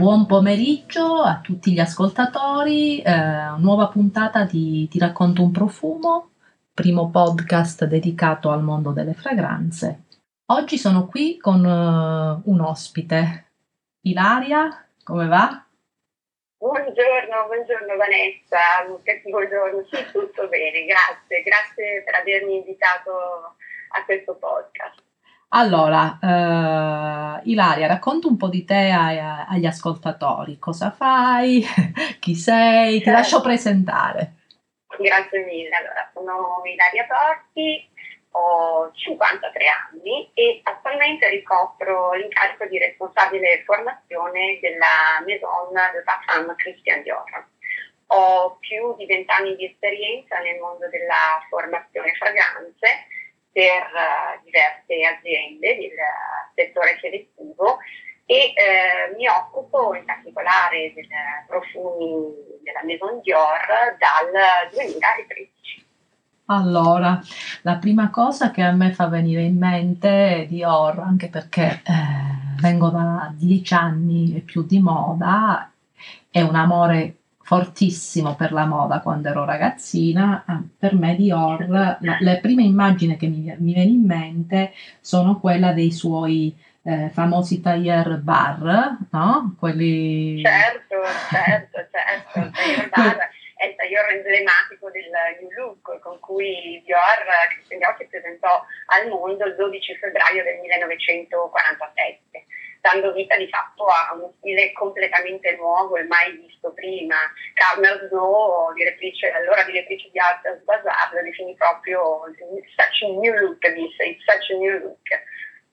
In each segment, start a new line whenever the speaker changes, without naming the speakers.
Buon pomeriggio a tutti gli ascoltatori, eh, nuova puntata di Ti racconto un profumo, primo podcast dedicato al mondo delle fragranze. Oggi sono qui con uh, un ospite. Ilaria, come va?
Buongiorno, buongiorno Vanessa, buongiorno, sì, tutto bene, grazie, grazie per avermi invitato a questo podcast.
Allora, uh, Ilaria, racconta un po' di te ai, agli ascoltatori, cosa fai, chi sei, ti certo. lascio presentare.
Grazie mille, allora sono Ilaria Torti, ho 53 anni e attualmente ricopro l'incarico di responsabile formazione della Maison de Parfum Christian Dior. Ho più di 20 anni di esperienza nel mondo della formazione fragranze per uh, diverse aziende del settore selettivo e eh, mi occupo in particolare dei profumi della Maison Dior dal 2013.
Allora, la prima cosa che a me fa venire in mente è Dior, anche perché eh, vengo da dieci anni e più di moda, è un amore fortissimo per la moda quando ero ragazzina, ah, per me Dior, la, le prime immagini che mi, mi viene in mente sono quella dei suoi eh, famosi tailleur bar, no?
Quelli... Certo, certo, certo, tailleur bar è il tailleur emblematico del New Look con cui Dior, Christian Dior si presentò al mondo il 12 febbraio del 1947 dando vita di fatto a uno stile completamente nuovo e mai visto prima. Carmel Snow, direttrice, allora direttrice di Art Bazaar, lo definì proprio such a new look, disse, it's such a new look.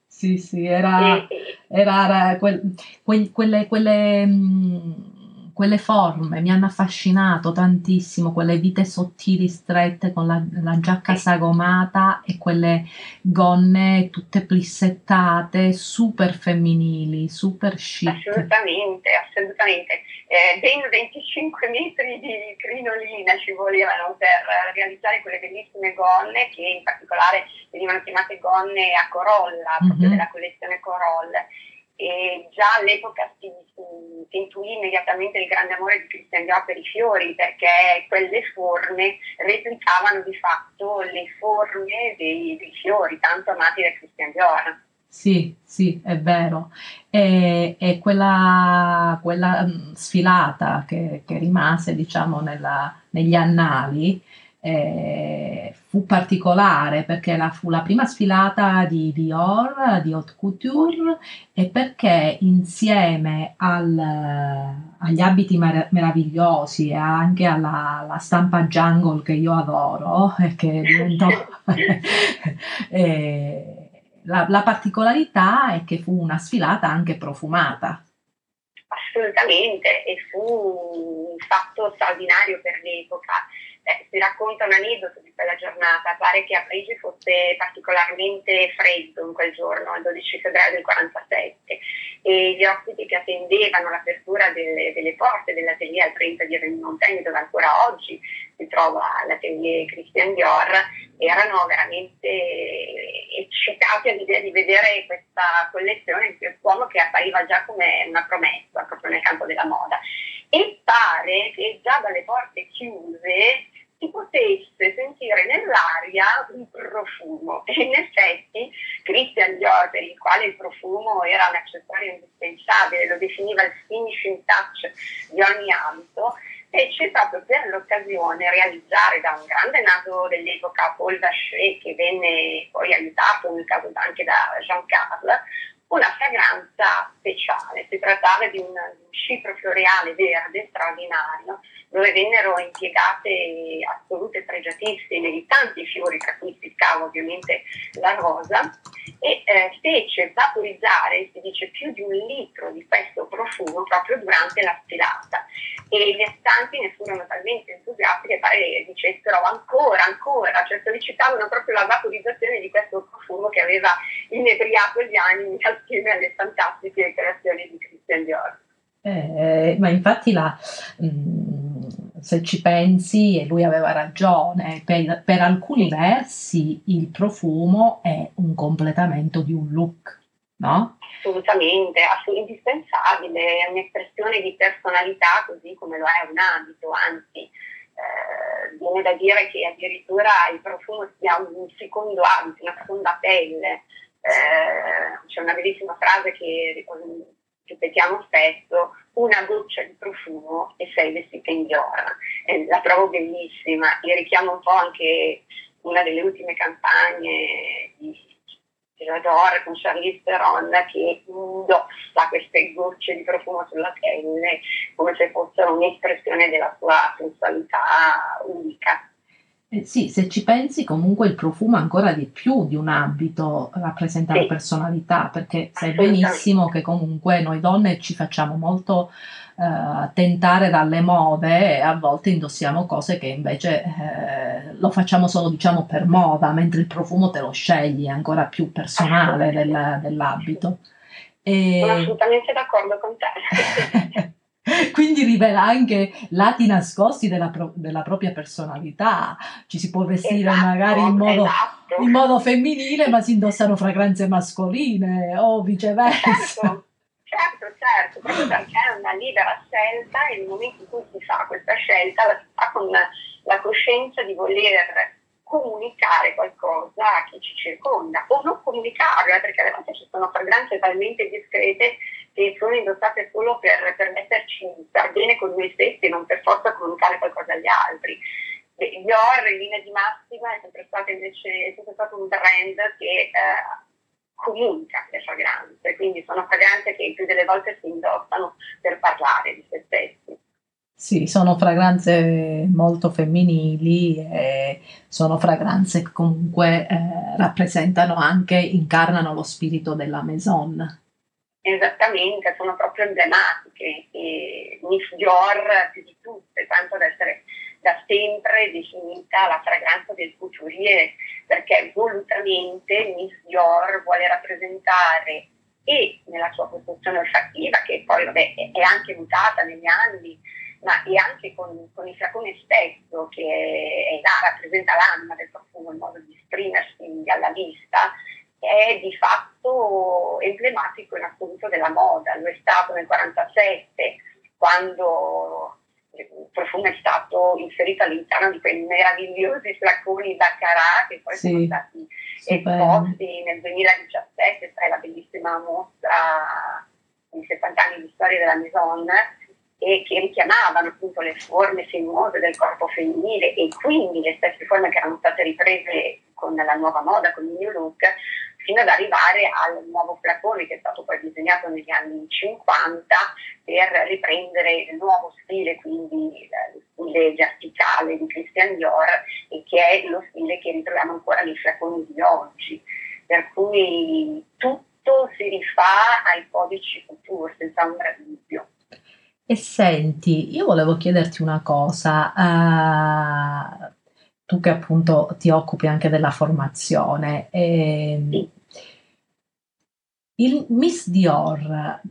Sì, sì, era, e, era, era quel, quel, quelle, quelle mh, quelle forme mi hanno affascinato tantissimo, quelle vite sottili strette con la, la giacca sagomata e quelle gonne tutte plissettate, super femminili, super chic.
Assolutamente, assolutamente. Eh, ben 25 metri di crinolina ci volevano per realizzare quelle bellissime gonne che in particolare venivano chiamate gonne a corolla, proprio mm-hmm. della collezione Corolla e già all'epoca si, intuì immediatamente il grande amore di Christian Dior per i fiori perché quelle forme replicavano di fatto le forme dei, dei fiori tanto amati da Christian Dior.
Sì, sì, è vero. E, e quella, quella, mm, sfilata che, che rimase, diciamo, nella, negli annali eh, fu particolare perché la, fu la prima sfilata di Dior, di Haute Couture e perché insieme al, agli abiti mar- meravigliosi e anche alla, alla, stampa jungle che io adoro e che diventò... la, la particolarità è che fu una sfilata anche profumata.
Assolutamente, e fu un fatto straordinario per l'epoca eh, si racconta un aneddoto di quella giornata, pare che a Parigi fosse particolarmente freddo in quel giorno, il 12 febbraio del 47, e gli ospiti che attendevano l'apertura delle, delle porte dell'atelier al 30 di Montaigne, dove ancora oggi si trova l'atelier Christian Dior, erano veramente eccitati all'idea di vedere questa collezione di quest'uomo che appariva già come una promessa proprio nel campo della moda. E pare che già dalle porte chiuse si potesse sentire nell'aria un profumo. E in effetti Christian Dior, per il quale il profumo era un accessorio indispensabile, lo definiva il finishing touch di ogni abito, fece proprio per l'occasione realizzare da un grande naso dell'epoca Paul Vacher che venne poi aiutato nel caso anche da Jean Carles una fragranza speciale. Si trattava di un, un cipro floreale verde straordinario dove vennero impiegate assolute pregiatissime di tanti fiori, tra cui spiccava ovviamente la rosa, e eh, fece vaporizzare, si dice, più di un litro di questo profumo proprio durante la sfilata. E gli astanti ne furono talmente entusiasti che pare dicessero ancora, ancora, cioè sollecitavano proprio la vaporizzazione di questo profumo che aveva inebriato gli animi assieme alle fantastiche creazioni di Christian Dior.
Eh, ma infatti la, mh, mm, se ci pensi, e lui aveva ragione, per, per, alcuni versi il profumo è un completamento di un look. no?
Assolutamente, ass- indispensabile, è un'espressione di personalità così come lo è un abito, anzi eh, viene da dire che addirittura il profumo sia un secondo abito, una seconda pelle. Eh, c'è una bellissima frase che ripetiamo spesso, una goccia di profumo e sei vestita in Dior. Eh, la trovo bellissima e richiamo un po' anche una delle ultime campagne di J'adore con Charlize Theron che indossa queste gocce di profumo sulla pelle come se fossero un'espressione della sua sensualità unica.
Eh sì, se ci pensi comunque il profumo ancora di più di un abito rappresenta sì. la personalità, perché sai benissimo che comunque noi donne ci facciamo molto eh, tentare dalle mode e a volte indossiamo cose che invece eh, lo facciamo solo diciamo per moda, mentre il profumo te lo scegli, è ancora più personale del, dell'abito.
E... Sono assolutamente d'accordo con te.
Quindi rivela anche lati nascosti della, pro- della, propria personalità. Ci si può vestire esatto, magari in modo, esatto. in modo, femminile, ma si indossano fragranze mascoline o viceversa.
Certo, certo, certo, proprio perché è una libera scelta e nel momento in cui si fa questa scelta la si fa con la coscienza di voler comunicare qualcosa a chi ci circonda o non comunicarla perché alle volte ci sono fragranze talmente discrete che sono indossate solo per, per metterci star bene con noi stessi e non per forza comunicare qualcosa agli altri. Dior in linea di massima è sempre stato invece sempre stato un brand che eh, comunica le fragranze, quindi sono fragranze che più delle volte si indossano per parlare di se stessi.
Sì, sono fragranze molto femminili e sono fragranze che comunque eh, rappresentano anche, incarnano lo spirito della maison.
Esattamente, sono proprio emblematiche e Miss Dior più di tutte, tanto da essere da sempre definita la fragranza del couturier, perché volutamente Miss Dior vuole rappresentare e nella sua costruzione olfattiva, che poi vabbè, è anche mutata negli anni, ma e anche con, con il flacone stesso, che è, là, rappresenta l'anima del profumo, il modo di esprimersi alla vista, è di fatto emblematico in assoluto della moda. Lo è stato nel 1947, quando il profumo è stato inserito all'interno di quei meravigliosi flaconi Baccarat che poi sì, sono stati esposti nel 2017, sai la bellissima mostra di 70 anni di storia della Maison e che richiamavano appunto le forme sinuose del corpo femminile e quindi le stesse forme che erano state riprese con la nuova moda, con il new look, fino ad arrivare al nuovo flacone che è stato poi disegnato negli anni 50 per riprendere il nuovo stile, quindi lo stile verticale di Christian Dior e che è lo stile che ritroviamo ancora nei flaconi di oggi. Per cui tutto si rifà ai codici couture, senza ombra di dubbio.
E senti, io volevo chiederti una cosa, uh, tu che appunto ti occupi anche della formazione, eh, il Miss Dior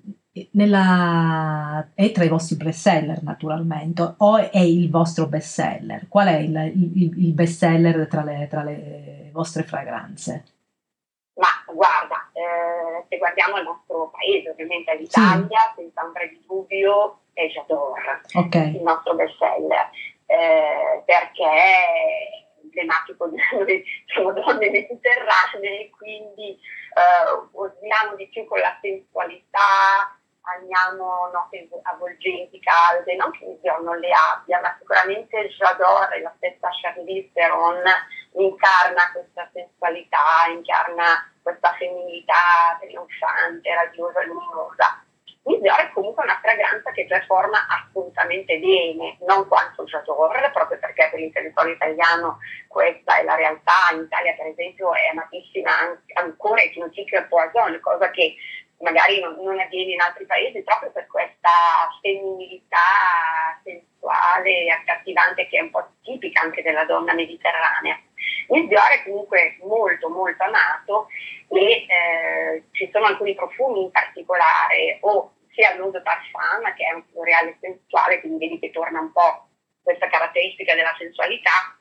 nella, è tra i vostri best seller naturalmente, o è il vostro best seller? Qual è il, il, il best seller tra le, tra le vostre fragranze?
Ma guarda, eh, se guardiamo il nostro paese, ovviamente l'Italia, sì. senza ombra di dubbio, è J'adore, okay. il nostro best seller, eh, perché emblematico di noi, siamo donne mediterranee, quindi eh, di più con la sensualità, amiamo note avvolgenti, calde, non che il giorno le abbia, ma sicuramente J'adore, la stessa Charlize Theron, incarna questa sensualità, incarna questa femminilità trionfante, radiosa, luminosa. Migliore è comunque una fragranza che performa assolutamente bene, non quanto J'adore, proprio perché per il territorio italiano questa è la realtà. In Italia, per esempio, è amatissima ancora il Hypnotique Poison, cosa che magari non, non, avviene in altri paesi proprio per questa femminilità sensuale e accattivante che è un po' tipica anche della donna mediterranea. Il Dior è comunque molto molto amato e eh, ci sono alcuni profumi in particolare o sia l'eau parfum che è un floreale sensuale quindi vedi che torna un po' questa caratteristica della sensualità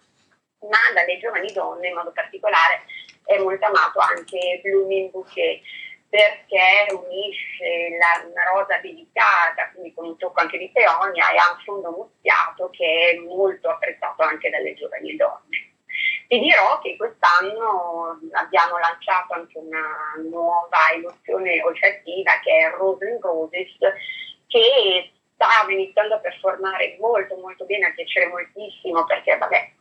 ma dalle giovani donne in modo particolare è molto amato anche Blooming Bouquet perché unisce la, una rosa delicata, quindi con un tocco anche di peonia, e ha un fondo muschiato che è molto apprezzato anche dalle giovani donne. Ti dirò che quest'anno abbiamo lanciato anche una nuova emozione olfattiva che è Rose and Roses, che stava iniziando a performare molto molto bene, a piacere moltissimo perché vabbè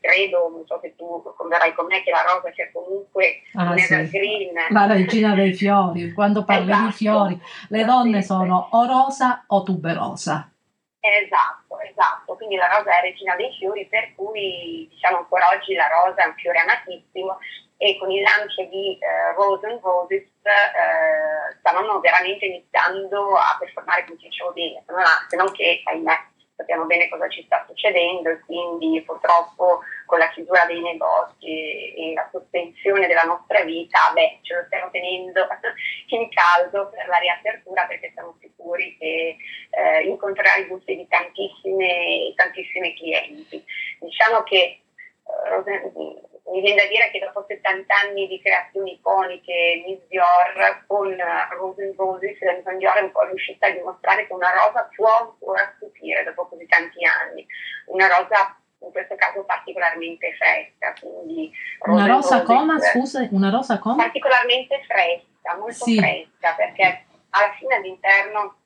credo, non so se tu converrai con me, che la rosa sia comunque ah, un evergreen.
La regina dei fiori, quando parli esatto. di fiori, le donne sono o rosa o tuberosa.
Esatto, esatto, quindi la rosa è regina dei fiori, per cui diciamo ancora oggi la rosa è un fiore amatissimo e con il lancio di eh, Rose and Roses eh, stavano veramente iniziando a performare come dicevo bene, se non che, ahimè, sappiamo bene cosa ci sta succedendo e quindi purtroppo con la chiusura dei negozi e la sospensione della nostra vita, beh, ce lo stiamo tenendo in caldo per la riapertura perché siamo sicuri che eh, incontrerà i gusti di tantissime, tantissime clienti. Diciamo che eh, mi viene da dire che dopo 70 anni di creazioni iconiche, Miss Dior con Rose and Roses, la Miss Dior è un po' riuscita a dimostrare che una rosa può ancora stupire dopo così tanti anni. Una rosa in questo caso particolarmente fresca. Quindi
una rosa come? Scusa, una rosa come?
Particolarmente fresca, molto sì. fresca, perché alla fine all'interno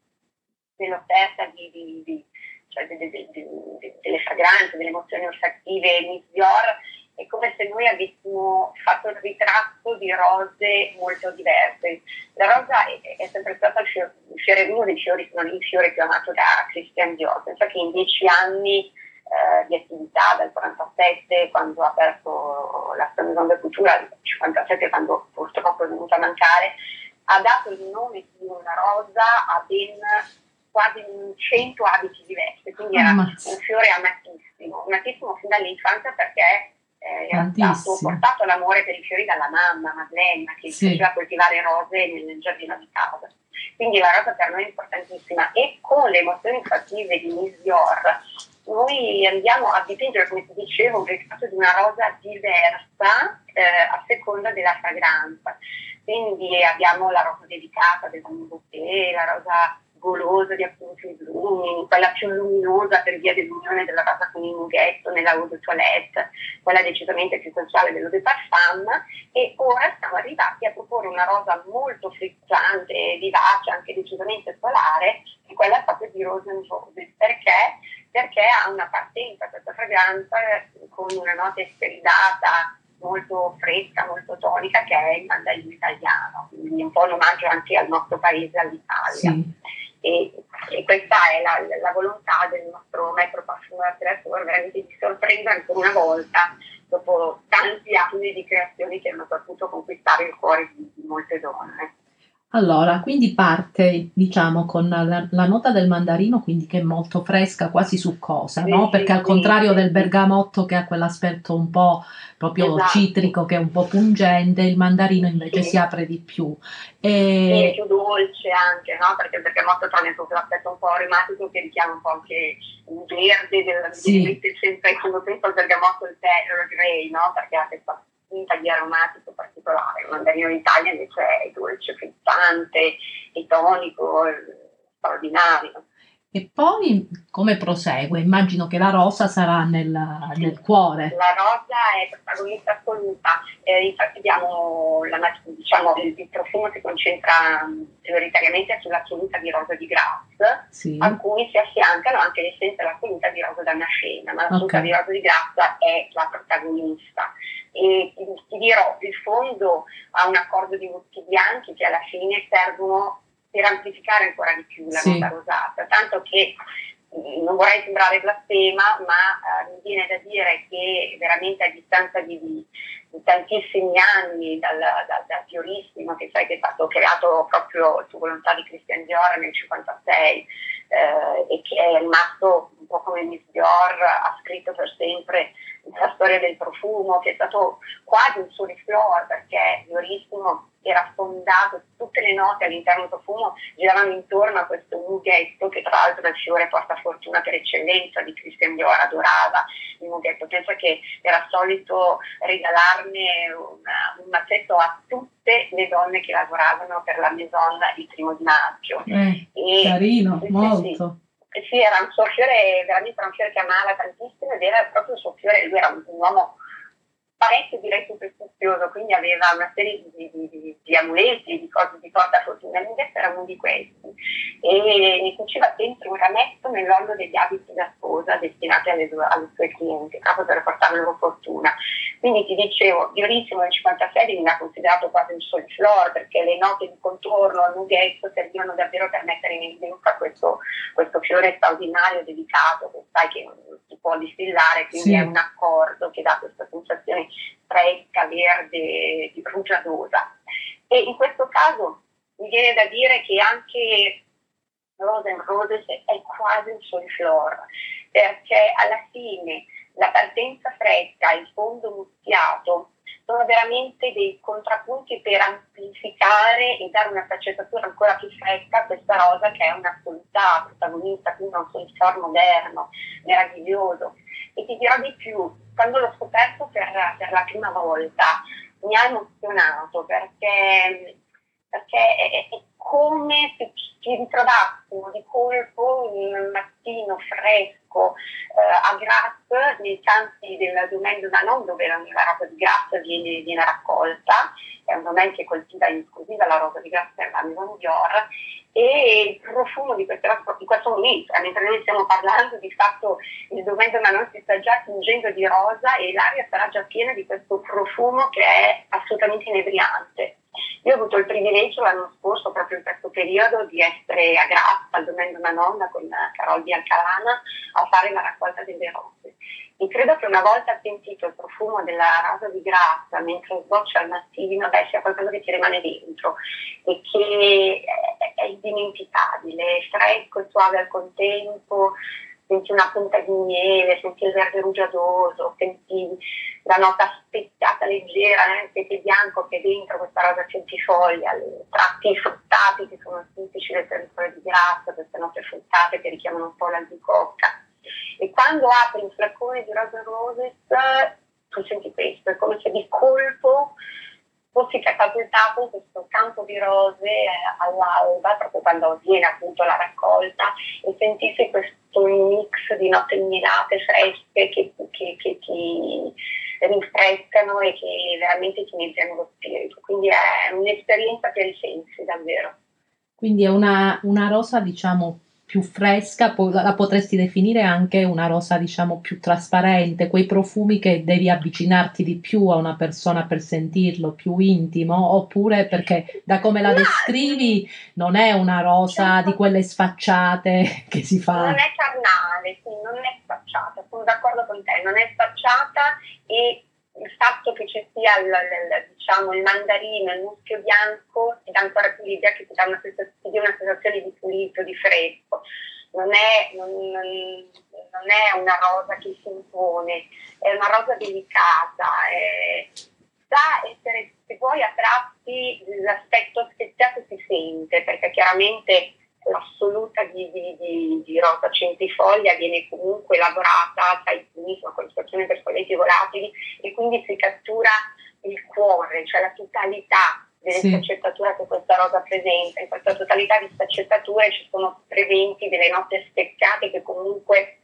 dell'offerta di, di, di cioè de, de, de, delle fragranze, delle emozioni olfattive Miss Dior è come se noi avessimo fatto un ritratto di rose molto diverse. La rosa è, è sempre stata il fiore, il fiore, uno dei fiori, non il fiore più amato da Christian Dior. Pensa che in dieci anni eh, di attività, dal 47 quando ha aperto la Maison de Cultura, dal 57 quando purtroppo è venuta a mancare, ha dato il nome di una rosa a ben quasi 100 abiti diversi, quindi era un fiore amatissimo, amatissimo fin dall'infanzia perché eh, era stato portato l'amore per i fiori dalla mamma, Madeleine, che sì. faceva coltivare rose nel, giardino di casa. Quindi la rosa per noi è importantissima e con le emozioni olfattive di Miss Dior noi andiamo a dipingere, come ti dicevo, un ritratto di una rosa diversa eh, a seconda della fragranza. Quindi abbiamo la rosa dedicata del Bouquet, la rosa golosa di appunti blu, quella più luminosa per via dell'unione della rosa con il nughetto nella eau de toilette, quella decisamente più sensuale dell'eau de parfum e ora siamo arrivati a proporre una rosa molto frizzante, vivace, anche decisamente solare, e quella proprio di Rose and Roses, perché? Perché ha una partenza questa fragranza con una nota esperidata molto fresca, molto tonica, che è il mandarino italiano, quindi un po' un omaggio anche al nostro paese, all'Italia. Sì. E, e, questa è la, la, volontà del nostro maestro parfumer creatore, veramente di sorprendere ancora una volta dopo tanti anni di creazioni che hanno saputo conquistare il cuore di, di molte donne.
Allora, quindi parte, diciamo, con la, la, nota del mandarino, quindi che è molto fresca, quasi succosa, sì, no? Perché sì, al contrario sì, del bergamotto che ha quell'aspetto un po' proprio esatto. citrico, che è un po' pungente, il mandarino invece si apre di più.
E... è più dolce anche, no? Perché il bergamotto ha quell'aspetto un po' aromatico che richiama un po' anche il verde, del, sì. sempre quando penso al bergamotto il tè, il grey, no? Perché ha questa punta di aromatico particolare. Il mandarino d'Italia invece è dolce, frizzante, e tonico, straordinario.
E poi come prosegue? Immagino che la rosa sarà nel, nel cuore.
La rosa è protagonista assoluta, eh, infatti abbiamo la, diciamo, il, il, profumo si concentra prioritariamente sull'assoluta di rosa di Grasse, sì. a cui si affiancano anche le essenze dell'assoluta di rosa scena, ma l'assoluta okay. di rosa di Grasse è la protagonista. E ti, dirò, il fondo ha un accordo di muschi bianchi che alla fine servono per amplificare ancora di più la sì. nota rosata, tanto che non vorrei sembrare blasfema, ma eh, mi viene da dire che veramente a distanza di, di, di tantissimi anni dal, dal, dal, fiorissimo che sai che è stato creato proprio su volontà di Christian Dior nel 1956 eh, e che è rimasto un po' come Miss Dior, ha scritto per sempre la storia del profumo, che è stato quasi un suriflor perché Fiorissimo era fondato, tutte le note all'interno del profumo giravano intorno a questo mughetto che tra l'altro è il fiore porta fortuna per eccellenza di Christian Dior, adorava il mughetto, pensa che era solito regalarne una, un mazzetto a tutte le donne che lavoravano per la Maison il primo di maggio.
Eh, e, carino, molto.
Sì, sì, era un suo fiore, veramente un fiore che amava tantissimo ed era proprio il suo fiore, lui era un uomo parecchio direi superstizioso, quindi aveva una serie di, di, di, di amuleti, di cose di porta fortuna, Lunghezza era uno di questi e ne cuciva sempre un rametto nell'olio degli abiti da sposa destinati alle, alle sue clienti, proprio per portare loro fortuna. Quindi ti dicevo, Diorissimo nel 56 veniva considerato quasi un soliflor perché le note di contorno al nughetto servivano davvero per mettere in evidenza questo, questo fiore straordinario, dedicato, che sai che si può distillare, quindi sì. è un accordo che dà questa sensazione fresca, verde, rugiadosa. E in questo caso mi viene da dire che anche Rose and Roses è quasi un soliflor, perché alla fine la partenza fresca e il fondo muschiato sono veramente dei contrappunti per amplificare e dare una sfaccettatura ancora più fresca a questa rosa che è un'assoluta protagonista, quindi un soliflor moderno, meraviglioso. E ti dirò di più, quando l'ho scoperto per, per la prima volta mi ha emozionato perché, perché è, è come se ci ritrovassimo di colpo un mattino fresco eh, a Grasse, nei campi del domaine de Manon, dove la, rosa di Grasse viene, viene, raccolta, è un domaine che coltiva in esclusiva la rosa di Grasse per la Maison Dior, e il profumo di questa in questo momento, eh, mentre noi stiamo parlando, di fatto il domaine de Manon si sta già tingendo di rosa e l'aria sarà già piena di questo profumo che è assolutamente inebriante. Io ho avuto il privilegio l'anno scorso, proprio in questo periodo, di essere a Grazia, al Domaine una nonna con Carol di Alcalana, a fare la raccolta delle rose. E credo che una volta sentito il profumo della rosa di Grazia mentre sboccia al mattino, beh, sia qualcosa che ti rimane dentro e che è, è indimenticabile, fresco e suave al contempo, senti una punta di miele, senti il verde rugiadoso, senti la nota speziata leggera, nel sete bianco che è dentro questa rosa centifoglia, i tratti fruttati che sono tipici del territorio di Grazia, queste note fruttate che richiamano un po' l'albicocca. E quando apri un flaccone di Rosa Roses, tu senti questo, è come se di colpo fossi catapultato in questo campo di rose eh, all'alba, proprio quando avviene appunto la raccolta, e sentissi questo mix di note mirate fresche che, che, che ti rinfrescano e che veramente ti iniziano lo spirito. Quindi è un'esperienza per i sensi, davvero.
Quindi è una, una rosa, diciamo, più fresca, la potresti definire anche una rosa, diciamo, più trasparente, quei profumi che devi avvicinarti di più a una persona per sentirlo, più intimo, oppure perché da come la descrivi non è una rosa di quelle sfacciate che si fa.
Non è carnale, sì, non è sfacciata, sono d'accordo con te, non è sfacciata e il fatto che ci sia il, il, diciamo, il mandarino, il muschio bianco, ti dà ancora più l'idea che ti dà una, sensazione, una sensazione di pulito, di fresco. Non è, non, non è, una rosa che si impone, è una rosa delicata, è, sa essere, se vuoi, a tratti l'aspetto speziato si sente, perché chiaramente l'assoluta di, di, di, di rosa centifoglia viene comunque lavorata sai benissimo con situazioni per colletti volatili e quindi si cattura il cuore, cioè la totalità delle sì. sfaccettature che questa rosa presenta. In questa totalità di sfaccettature ci sono presenti delle note speziate che comunque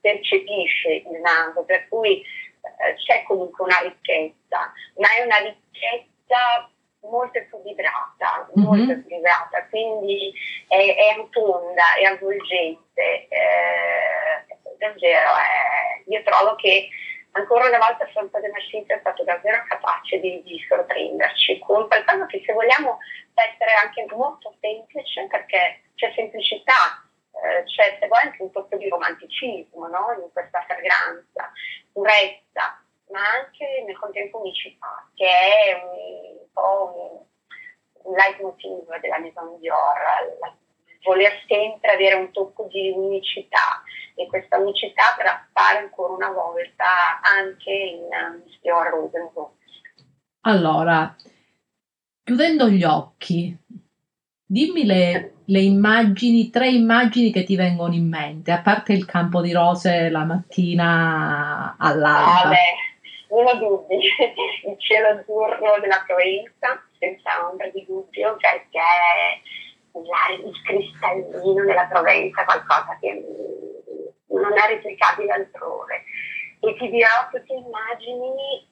percepisce il naso, per cui eh, c'è comunque una ricchezza, ma è una ricchezza molto equilibrata, mm-hmm. molto equilibrata, quindi è, è rotonda, è avvolgente, eh, davvero, è, io trovo che ancora una volta Santa De Nascita è stato davvero capace di, di sorprenderci con qualcosa che se vogliamo può essere anche molto semplice perché c'è semplicità, eh, c'è se vuoi anche un tocco di romanticismo no? in questa fragranza, purezza, ma anche nel contempo unicità, che è un, po' un, leitmotiv della Maison Dior, voler sempre avere un tocco di unicità, e questa unicità per appare ancora una volta anche in Stior Rosenberg.
Allora, chiudendo gli occhi, dimmi le, le, immagini, tre immagini che ti vengono in mente, a parte il campo di rose la mattina all'alba.
Ah, ho dubbi, il cielo azzurro della Provenza, senza ombra di dubbio, perché il cristallino della Provenza, qualcosa che non è replicabile altrove. E ti dirò tutte immagini,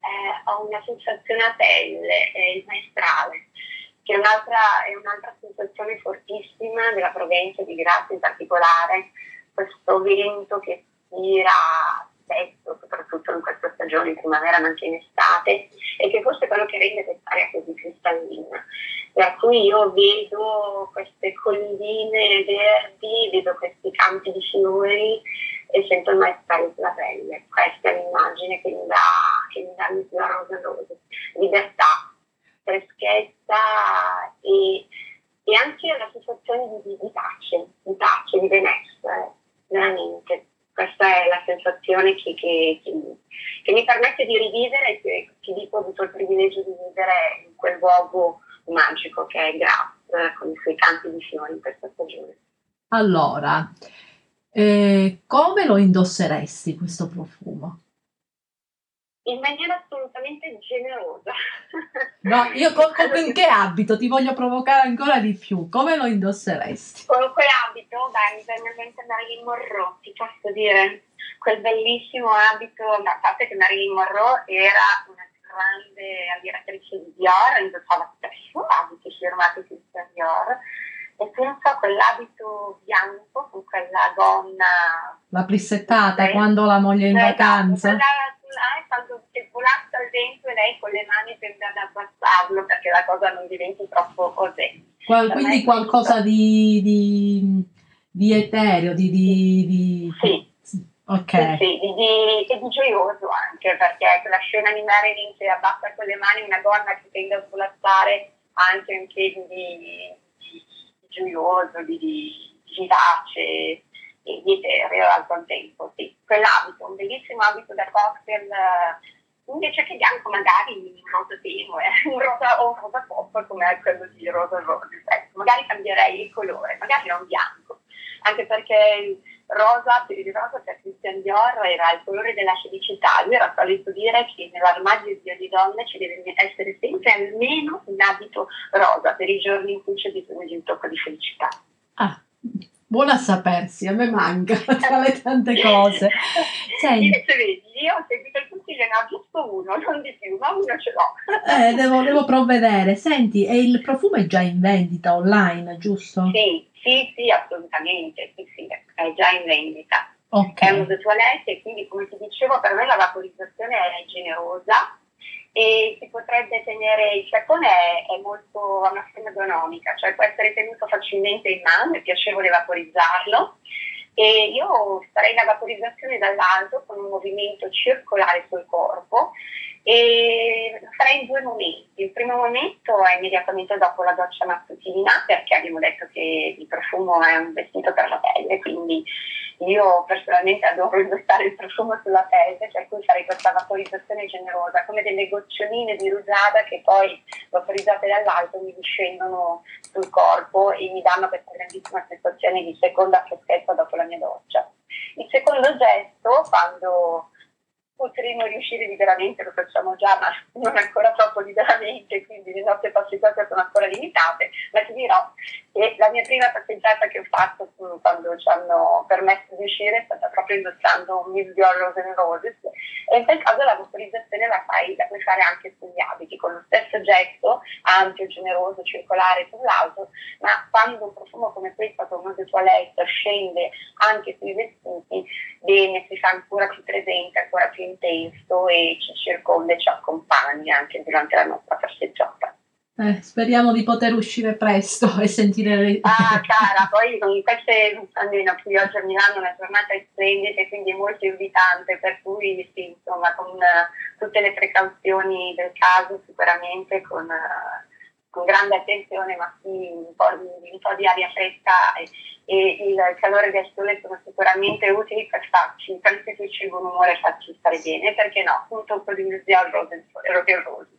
eh, ho una sensazione a pelle, è il maestrale, che è un'altra, è un'altra sensazione fortissima della Provenza, di Grazia in particolare, questo vento che tira spesso, soprattutto in questa stagione in primavera ma anche in estate, e che forse è quello che rende quest'area così cristallina. Per cui io vedo queste colline verdi, vedo questi campi di fiori e sento il maestrale sulla pelle. Questa è l'immagine che mi dà, che mi dà il rosa rose. Libertà, freschezza e, e anche una sensazione di, di pace, di pace, di benessere, veramente la sensazione che, che, che, che mi permette di rivivere che ti dico ho avuto il privilegio di vivere in quel luogo magico che è Graz con i suoi campi di fiori in questa stagione.
Allora, eh, come lo indosseresti questo profumo?
in maniera assolutamente generosa.
No, io con, con, con che abito ti voglio provocare ancora di più? Come lo indosseresti?
Con quale abito? Dai, mi viene in mente Marilyn Monroe, ti posso dire. Quel bellissimo abito, a parte che Marilyn Monroe era una grande ammiratrice di Dior, indossava spesso abiti firmati Christian Dior, e penso a quell'abito bianco con quella gonna...
La plissettata, quando la moglie è in esatto, vacanza.
Quella, eh, quando che volassa il vento e lei con le mani tende ad abbassarlo perché la cosa non diventi troppo così.
Qual, quindi qualcosa di, di, di, etereo, di... di
sì.
Ok.
Sì, sì di, e di gioioso anche, perché quella scena di Marilyn che abbassa con le mani una gonna che tende a svolazzare anche in piedi di, di, gioioso, di, di vivace, e di etereo al contempo, sì. Quell'abito, un bellissimo abito da cocktail, eh, invece che bianco magari in rosa tenue, un rosa o un rosa pop come quello di Rosa Rose, ecco, magari cambierei il colore, magari non bianco, anche perché rosa, per il rosa per Christian Dior era il colore della felicità, lui era solito dire che nell'armadio di donne ci deve essere sempre almeno un abito rosa per i giorni in cui c'è bisogno di un tocco di felicità.
Ah, Buona a sapersi, a me manca tra le tante cose.
Senti. Vedi, io ho seguito il consiglio, ne ho giusto uno, non di più, ma uno ce l'ho.
Eh, devo, devo provvedere. Senti, e il profumo è già in vendita online, giusto?
Sì, sì, sì, assolutamente, sì, sì, è già in vendita.
Okay.
È un toilette e quindi, come ti dicevo, per me la vaporizzazione è generosa e si potrebbe tenere, il flacone è, è molto a una forma ergonomica, cioè può essere tenuto facilmente in mano, è piacevole vaporizzarlo e io farei la vaporizzazione dall'alto con un movimento circolare sul corpo e lo farei in due momenti. Il primo momento è immediatamente dopo la doccia mattutina perché abbiamo detto che il profumo è un vestito per la pelle, quindi io personalmente adoro indossare il profumo sulla pelle, per cui farei questa vaporizzazione generosa, come delle goccioline di rugiada che poi vaporizzate dall'alto mi discendono sul corpo e mi danno questa grandissima sensazione di seconda freschezza dopo la mia doccia. Il secondo gesto, quando potremmo riuscire liberamente, lo facciamo già, ma non ancora troppo liberamente, quindi le nostre passeggiate sono ancora limitate, ma ti dirò che la mia prima passeggiata che ho fatto quando ci hanno permesso di uscire è stata proprio indossando un Miss Girl Rose and Roses e in quel caso la vaporizzazione la, fai, la puoi fare anche sugli abiti, con lo stesso gesto, ampio, generoso, circolare sull'auto, ma quando un profumo come questo, come un toilette, scende anche sui vestiti, bene, si fa ancora più presente, ancora più intenso e ci circonda e ci accompagna anche durante la nostra passeggiata.
Eh, speriamo di poter uscire presto e sentire le...
Ah, cara, poi con queste, almeno qui oggi a Milano una giornata splendida e quindi molto invitante, per cui sì, insomma, con uh, tutte le precauzioni del caso, sicuramente con, uh, con grande attenzione, ma sì, un po' di, un po di aria fresca e, e, il calore del sole sono sicuramente utili per farci, per restituirci buon umore e farci stare bene, perché no, di musica al rose e rose.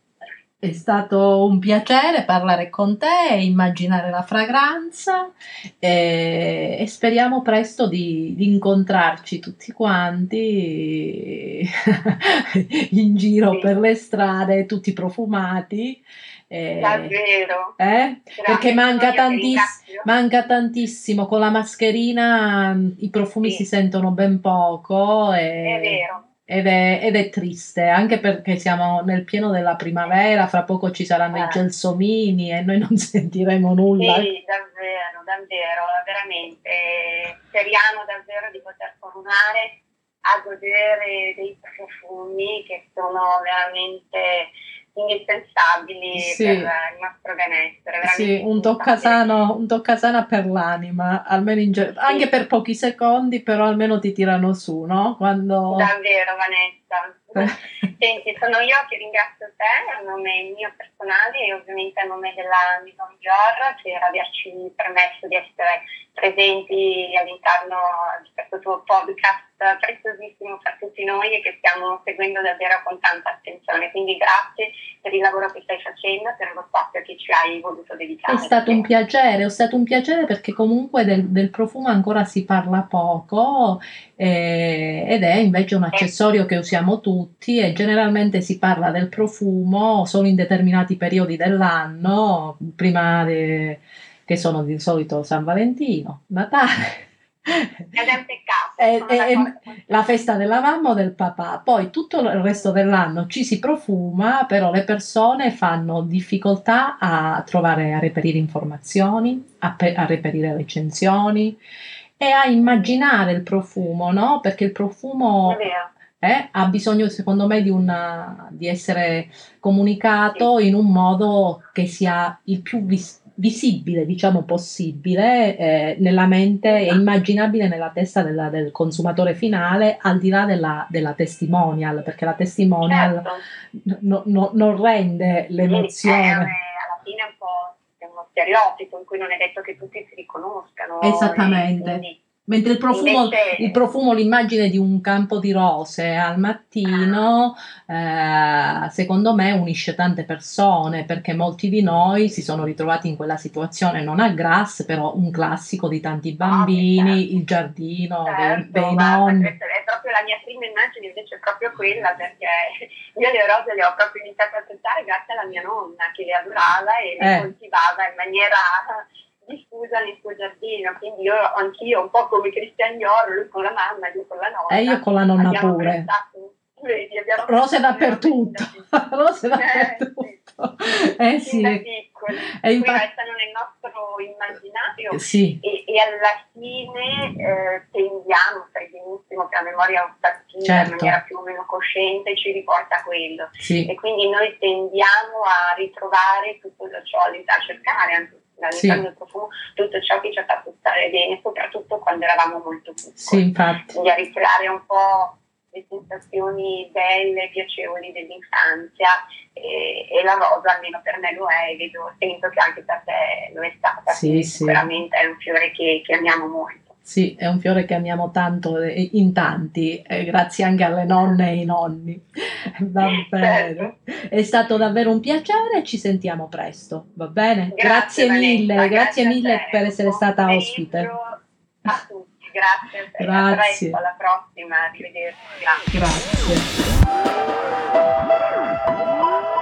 È stato un piacere parlare con te, immaginare la fragranza e, e speriamo presto di, di, incontrarci tutti quanti in giro sì. per le strade, tutti profumati.
Eh, Davvero?
Eh? Perché manca, tantiss- manca, tantissimo, con la mascherina i profumi sì. si sentono ben poco.
E... È vero
ed è, ed è, triste, anche perché siamo nel pieno della primavera, fra poco ci saranno eh. i gelsomini e noi non sentiremo nulla.
Sì, davvero, davvero, veramente. Speriamo davvero di poter tornare a godere dei profumi che sono veramente indispensabili sì. per il nostro benessere.
Sì, un toccasano, un toccasana per l'anima, almeno in ge- sì. anche per pochi secondi, però almeno ti tirano su, no? Quando...
Davvero, Vanessa. Senti, sono io che ringrazio te a nome mio personale e ovviamente a nome della Maison Dior per averci permesso di essere presenti all'interno di questo tuo podcast preziosissimo per tutti noi e che stiamo seguendo davvero con tanta attenzione. Quindi grazie per il lavoro che stai facendo, per lo spazio che ci hai voluto dedicare.
È stato un piacere, è stato un piacere perché comunque del, del profumo ancora si parla poco eh, ed è invece un accessorio che usiamo tutti e generalmente si parla del profumo solo in determinati periodi dell'anno, prima de, che sono di solito San Valentino, Natale
ed è un peccato. È, è,
è la festa della mamma o del papà. Poi tutto il resto dell'anno ci si profuma, però le persone fanno difficoltà a trovare, a reperire informazioni, a, pe- a reperire recensioni e a immaginare il profumo, no? Perché il profumo eh, ha bisogno, secondo me, di, una, di essere comunicato sì. in un modo che sia il più vis- visibile, diciamo possibile, eh, nella mente e immaginabile nella testa della, del consumatore finale, al di là della, della testimonial, perché la testimonial certo. no, no, non rende l'emozione. Sì,
alla fine è un po' uno stereotipo in cui non è detto che tutti si riconoscano.
Esattamente. Quindi, Mentre il profumo, Invece... il profumo, l'immagine di un campo di rose al mattino, eh, secondo me unisce tante persone perché molti di noi si sono ritrovati in quella situazione, non a Grass, però un classico di tanti bambini, oh, certo. il giardino certo, dei, dei nonni.
È proprio la mia prima immagine, invece è proprio quella perché io le rose le ho proprio iniziate a trattare grazie alla mia nonna che le adorava e le eh. coltivava in maniera diffusa nel suo giardino, quindi io anch'io, un po' come Cristian Dior, lui con la mamma, io con la nonna.
E io con la nonna pure.
Vedi,
rose dappertutto, rose eh, dappertutto. Eh sì.
Da piccoli, e infatti... restano nel nostro immaginario
sì.
e, e, alla fine eh, tendiamo, sai benissimo che la memoria olfattiva certo. in maniera più o meno cosciente ci riporta a quello
sì.
e quindi noi tendiamo a ritrovare tutto ciò, a cercare anche all'interno sì. del profumo tutto ciò che ci ha fatto stare bene, soprattutto quando eravamo molto piccoli.
Sì, infatti.
Quindi a ricreare un po' le sensazioni belle, piacevoli dell'infanzia e, e, la rosa almeno per me lo è e vedo, sento che anche per te lo è stata.
Sì,
sicuramente è un fiore che, che amiamo molto.
Sì, è un fiore che amiamo tanto in tanti, eh, grazie anche alle nonne e ai nonni. Va bene. Certo. È stato davvero un piacere, ci sentiamo presto, va bene? Grazie, grazie mille, grazie, grazie mille per essere stata ospite.
A tutti, grazie. Grazie. alla prossima, arrivederci.
grazie. grazie.